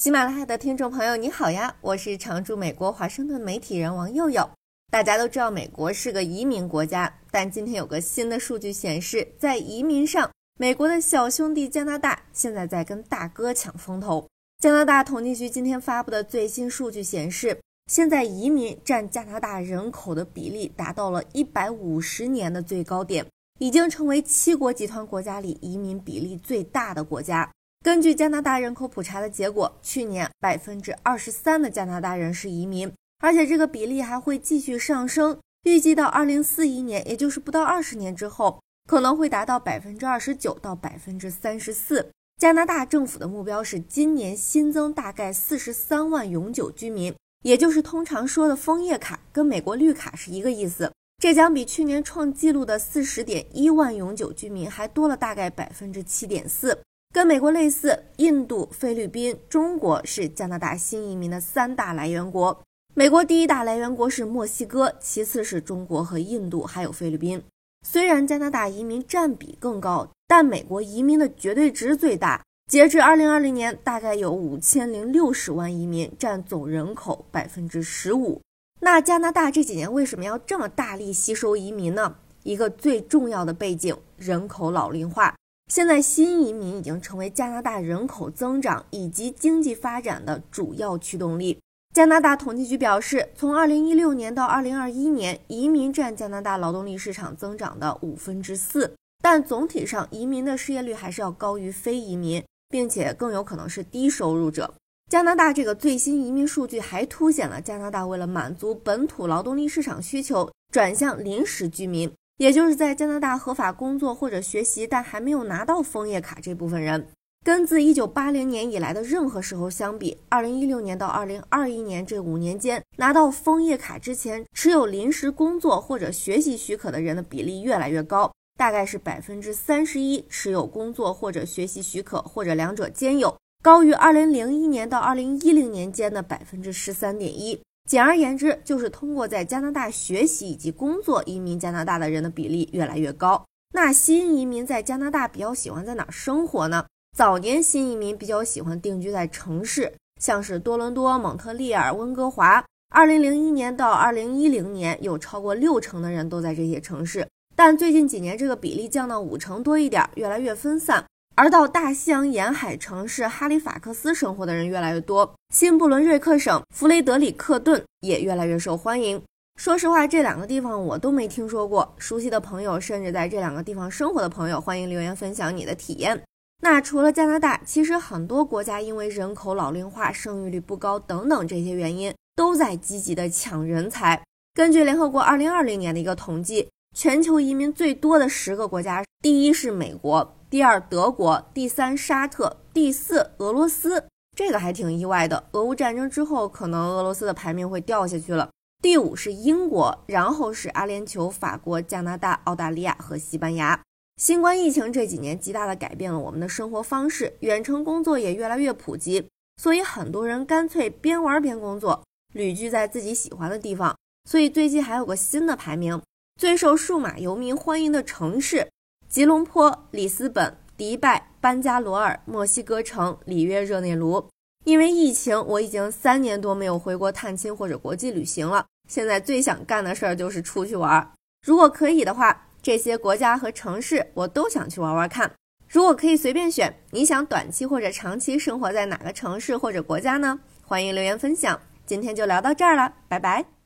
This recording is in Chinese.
喜马拉雅的听众朋友，你好呀，我是常驻美国华盛顿媒体人王佑佑。大家都知道美国是个移民国家，但今天有个新的数据显示，在移民上，美国的小兄弟加拿大现在在跟大哥抢风头。加拿大统计局今天发布的最新数据显示，现在移民占加拿大人口的比例达到了一百五十年的最高点，已经成为七国集团国家里移民比例最大的国家。根据加拿大人口普查的结果，去年百分之二十三的加拿大人是移民，而且这个比例还会继续上升。预计到二零四一年，也就是不到二十年之后，可能会达到百分之二十九到百分之三十四。加拿大政府的目标是今年新增大概四十三万永久居民，也就是通常说的枫叶卡，跟美国绿卡是一个意思。这将比去年创纪录的四十点一万永久居民还多了大概百分之七点四。跟美国类似，印度、菲律宾、中国是加拿大新移民的三大来源国。美国第一大来源国是墨西哥，其次是中国和印度，还有菲律宾。虽然加拿大移民占比更高，但美国移民的绝对值最大。截至二零二零年，大概有五千零六十万移民，占总人口百分之十五。那加拿大这几年为什么要这么大力吸收移民呢？一个最重要的背景：人口老龄化。现在新移民已经成为加拿大人口增长以及经济发展的主要驱动力。加拿大统计局表示，从2016年到2021年，移民占加拿大劳动力市场增长的五分之四。但总体上，移民的失业率还是要高于非移民，并且更有可能是低收入者。加拿大这个最新移民数据还凸显了加拿大为了满足本土劳动力市场需求，转向临时居民。也就是在加拿大合法工作或者学习，但还没有拿到枫叶卡这部分人，跟自一九八零年以来的任何时候相比，二零一六年到二零二一年这五年间，拿到枫叶卡之前持有临时工作或者学习许可的人的比例越来越高，大概是百分之三十一持有工作或者学习许可，或者两者兼有，高于二零零一年到二零一零年间的百分之十三点一。简而言之，就是通过在加拿大学习以及工作移民加拿大的人的比例越来越高。那新移民在加拿大比较喜欢在哪儿生活呢？早年新移民比较喜欢定居在城市，像是多伦多、蒙特利尔、温哥华。二零零一年到二零一零年，有超过六成的人都在这些城市，但最近几年这个比例降到五成多一点，越来越分散。而到大西洋沿海城市哈利法克斯生活的人越来越多，新布伦瑞克省弗雷德里克顿也越来越受欢迎。说实话，这两个地方我都没听说过。熟悉的朋友，甚至在这两个地方生活的朋友，欢迎留言分享你的体验。那除了加拿大，其实很多国家因为人口老龄化、生育率不高等等这些原因，都在积极的抢人才。根据联合国2020年的一个统计，全球移民最多的十个国家，第一是美国。第二，德国；第三，沙特；第四，俄罗斯。这个还挺意外的。俄乌战争之后，可能俄罗斯的排名会掉下去了。第五是英国，然后是阿联酋、法国、加拿大、澳大利亚和西班牙。新冠疫情这几年极大的改变了我们的生活方式，远程工作也越来越普及，所以很多人干脆边玩边工作，旅居在自己喜欢的地方。所以最近还有个新的排名：最受数码游民欢迎的城市。吉隆坡、里斯本、迪拜、班加罗尔、墨西哥城、里约热内卢。因为疫情，我已经三年多没有回国探亲或者国际旅行了。现在最想干的事儿就是出去玩儿。如果可以的话，这些国家和城市我都想去玩玩看。如果可以随便选，你想短期或者长期生活在哪个城市或者国家呢？欢迎留言分享。今天就聊到这儿了，拜拜。